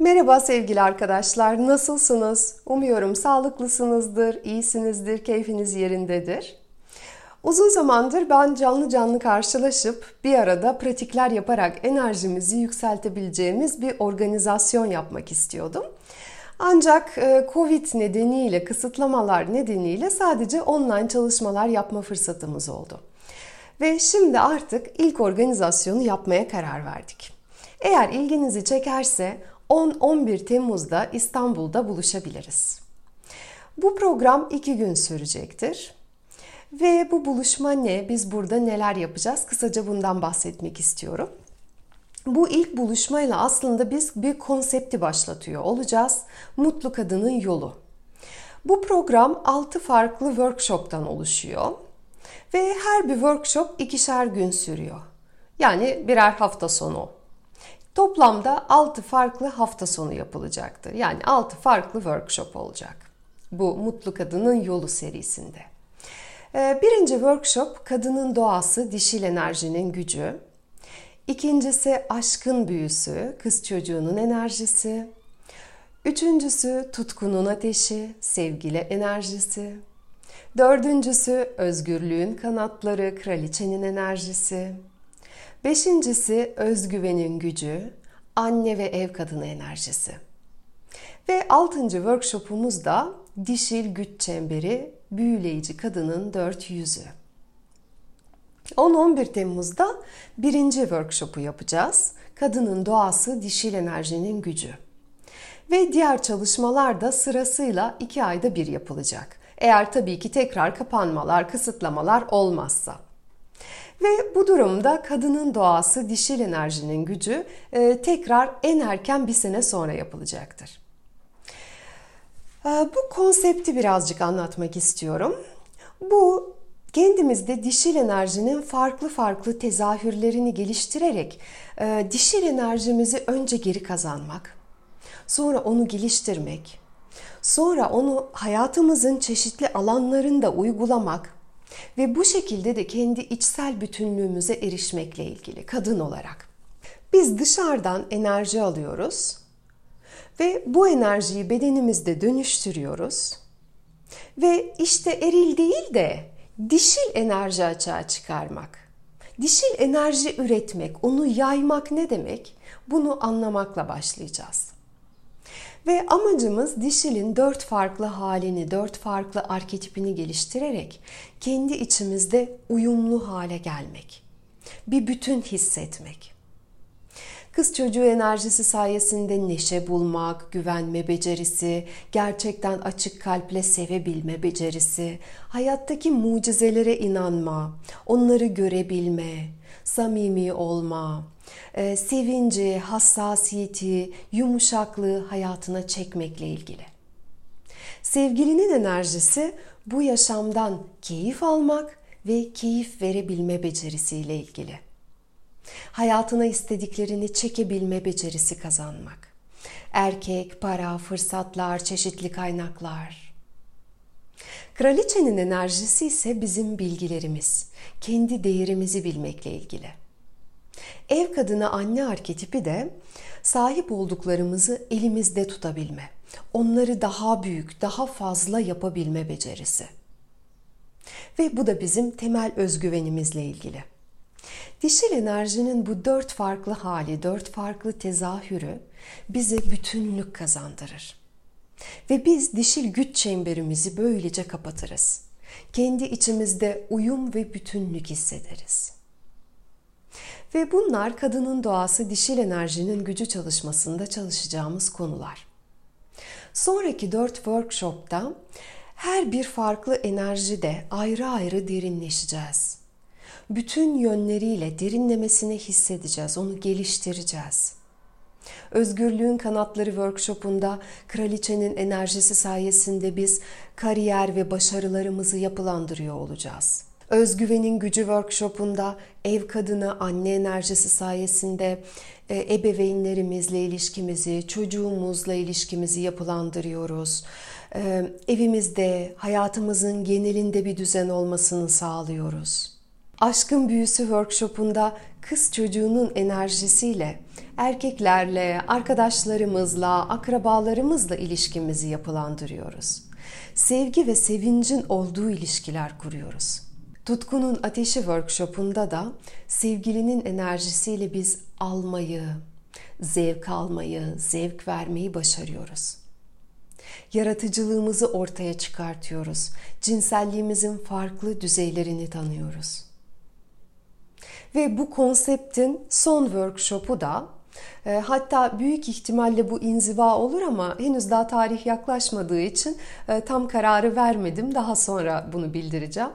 Merhaba sevgili arkadaşlar, nasılsınız? Umuyorum sağlıklısınızdır, iyisinizdir, keyfiniz yerindedir. Uzun zamandır ben canlı canlı karşılaşıp bir arada pratikler yaparak enerjimizi yükseltebileceğimiz bir organizasyon yapmak istiyordum. Ancak e, Covid nedeniyle, kısıtlamalar nedeniyle sadece online çalışmalar yapma fırsatımız oldu. Ve şimdi artık ilk organizasyonu yapmaya karar verdik. Eğer ilginizi çekerse 10-11 Temmuz'da İstanbul'da buluşabiliriz. Bu program iki gün sürecektir. Ve bu buluşma ne? Biz burada neler yapacağız? Kısaca bundan bahsetmek istiyorum. Bu ilk buluşmayla aslında biz bir konsepti başlatıyor olacağız. Mutlu Kadının Yolu. Bu program 6 farklı workshop'tan oluşuyor. Ve her bir workshop ikişer gün sürüyor. Yani birer hafta sonu Toplamda 6 farklı hafta sonu yapılacaktır. Yani 6 farklı workshop olacak. Bu Mutlu Kadının Yolu serisinde. Ee, birinci workshop kadının doğası, dişil enerjinin gücü. İkincisi aşkın büyüsü, kız çocuğunun enerjisi. Üçüncüsü tutkunun ateşi, sevgili enerjisi. Dördüncüsü özgürlüğün kanatları, kraliçenin enerjisi. Beşincisi özgüvenin gücü, anne ve ev kadını enerjisi. Ve altıncı workshopumuz da dişil güç çemberi, büyüleyici kadının dört yüzü. 10-11 Temmuz'da birinci workshopu yapacağız. Kadının doğası, dişil enerjinin gücü. Ve diğer çalışmalar da sırasıyla iki ayda bir yapılacak. Eğer tabii ki tekrar kapanmalar, kısıtlamalar olmazsa. Ve bu durumda kadının doğası, dişil enerjinin gücü e, tekrar en erken bir sene sonra yapılacaktır. E, bu konsepti birazcık anlatmak istiyorum. Bu kendimizde dişil enerjinin farklı farklı tezahürlerini geliştirerek e, dişil enerjimizi önce geri kazanmak, sonra onu geliştirmek, sonra onu hayatımızın çeşitli alanlarında uygulamak ve bu şekilde de kendi içsel bütünlüğümüze erişmekle ilgili kadın olarak. Biz dışarıdan enerji alıyoruz ve bu enerjiyi bedenimizde dönüştürüyoruz. Ve işte eril değil de dişil enerji açığa çıkarmak. Dişil enerji üretmek, onu yaymak ne demek? Bunu anlamakla başlayacağız. Ve amacımız dişilin dört farklı halini, dört farklı arketipini geliştirerek kendi içimizde uyumlu hale gelmek. Bir bütün hissetmek. Kız çocuğu enerjisi sayesinde neşe bulmak, güvenme becerisi, gerçekten açık kalple sevebilme becerisi, hayattaki mucizelere inanma, onları görebilme, samimi olma, e, sevinci, hassasiyeti, yumuşaklığı hayatına çekmekle ilgili. Sevgilinin enerjisi bu yaşamdan keyif almak ve keyif verebilme becerisiyle ilgili. Hayatına istediklerini çekebilme becerisi kazanmak. Erkek, para, fırsatlar, çeşitli kaynaklar. Kraliçenin enerjisi ise bizim bilgilerimiz, kendi değerimizi bilmekle ilgili. Ev kadını anne arketipi de sahip olduklarımızı elimizde tutabilme, onları daha büyük, daha fazla yapabilme becerisi. Ve bu da bizim temel özgüvenimizle ilgili. Dişil enerjinin bu dört farklı hali, dört farklı tezahürü bize bütünlük kazandırır. Ve biz dişil güç çemberimizi böylece kapatırız. Kendi içimizde uyum ve bütünlük hissederiz. Ve bunlar kadının doğası dişil enerjinin gücü çalışmasında çalışacağımız konular. Sonraki dört workshopta her bir farklı enerjide ayrı ayrı derinleşeceğiz. Bütün yönleriyle derinlemesine hissedeceğiz, onu geliştireceğiz. Özgürlüğün Kanatları workshopunda kraliçenin enerjisi sayesinde biz kariyer ve başarılarımızı yapılandırıyor olacağız. Özgüvenin Gücü workshopunda ev kadını anne enerjisi sayesinde e, ebeveynlerimizle ilişkimizi, çocuğumuzla ilişkimizi yapılandırıyoruz. E, evimizde, hayatımızın genelinde bir düzen olmasını sağlıyoruz. Aşkın Büyüsü workshopunda kız çocuğunun enerjisiyle erkeklerle, arkadaşlarımızla, akrabalarımızla ilişkimizi yapılandırıyoruz. Sevgi ve sevincin olduğu ilişkiler kuruyoruz. Tutkunun Ateşi workshopunda da sevgilinin enerjisiyle biz almayı, zevk almayı, zevk vermeyi başarıyoruz. Yaratıcılığımızı ortaya çıkartıyoruz. Cinselliğimizin farklı düzeylerini tanıyoruz. Ve bu konseptin son workshopu da e, hatta büyük ihtimalle bu inziva olur ama henüz daha tarih yaklaşmadığı için e, tam kararı vermedim. Daha sonra bunu bildireceğim.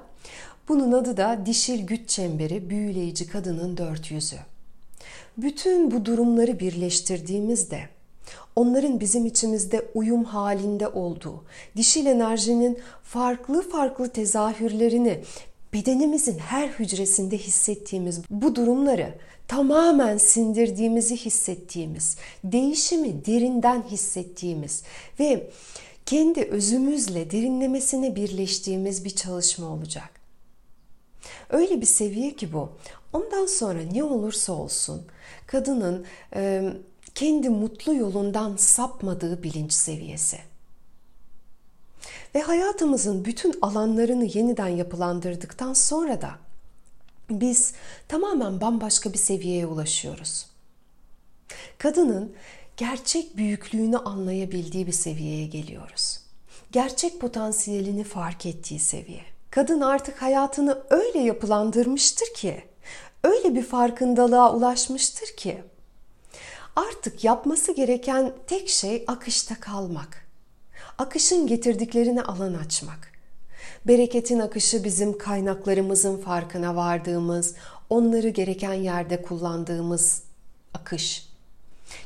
Bunun adı da dişil güç çemberi büyüleyici kadının dört yüzü. Bütün bu durumları birleştirdiğimizde onların bizim içimizde uyum halinde olduğu, dişil enerjinin farklı farklı tezahürlerini bedenimizin her hücresinde hissettiğimiz bu durumları tamamen sindirdiğimizi hissettiğimiz, değişimi derinden hissettiğimiz ve kendi özümüzle derinlemesine birleştiğimiz bir çalışma olacak. Öyle bir seviye ki bu. Ondan sonra ne olursa olsun kadının e, kendi mutlu yolundan sapmadığı bilinç seviyesi. Ve hayatımızın bütün alanlarını yeniden yapılandırdıktan sonra da biz tamamen bambaşka bir seviyeye ulaşıyoruz. Kadının gerçek büyüklüğünü anlayabildiği bir seviyeye geliyoruz. Gerçek potansiyelini fark ettiği seviye. Kadın artık hayatını öyle yapılandırmıştır ki, öyle bir farkındalığa ulaşmıştır ki artık yapması gereken tek şey akışta kalmak. Akışın getirdiklerine alan açmak. Bereketin akışı bizim kaynaklarımızın farkına vardığımız, onları gereken yerde kullandığımız akış.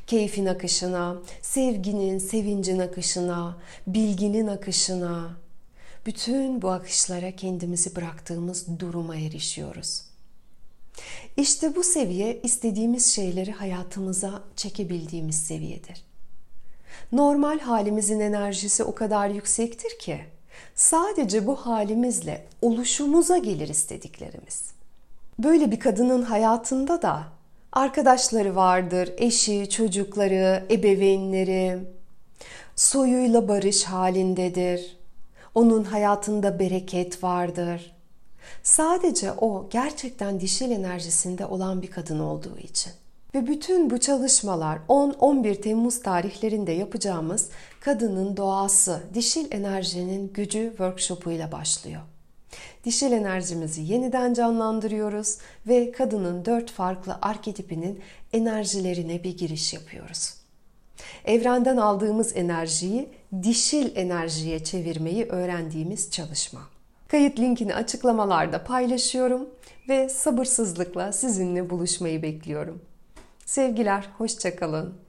Keyfin akışına, sevginin, sevincin akışına, bilginin akışına, bütün bu akışlara kendimizi bıraktığımız duruma erişiyoruz. İşte bu seviye istediğimiz şeyleri hayatımıza çekebildiğimiz seviyedir. Normal halimizin enerjisi o kadar yüksektir ki sadece bu halimizle oluşumuza gelir istediklerimiz. Böyle bir kadının hayatında da arkadaşları vardır, eşi, çocukları, ebeveynleri, soyuyla barış halindedir. Onun hayatında bereket vardır. Sadece o gerçekten dişil enerjisinde olan bir kadın olduğu için. Ve bütün bu çalışmalar 10-11 Temmuz tarihlerinde yapacağımız Kadının Doğası, Dişil Enerjinin Gücü workshopu ile başlıyor. Dişil enerjimizi yeniden canlandırıyoruz ve kadının dört farklı arketipinin enerjilerine bir giriş yapıyoruz. Evrenden aldığımız enerjiyi dişil enerjiye çevirmeyi öğrendiğimiz çalışma. Kayıt linkini açıklamalarda paylaşıyorum ve sabırsızlıkla sizinle buluşmayı bekliyorum. Sevgiler, hoşçakalın.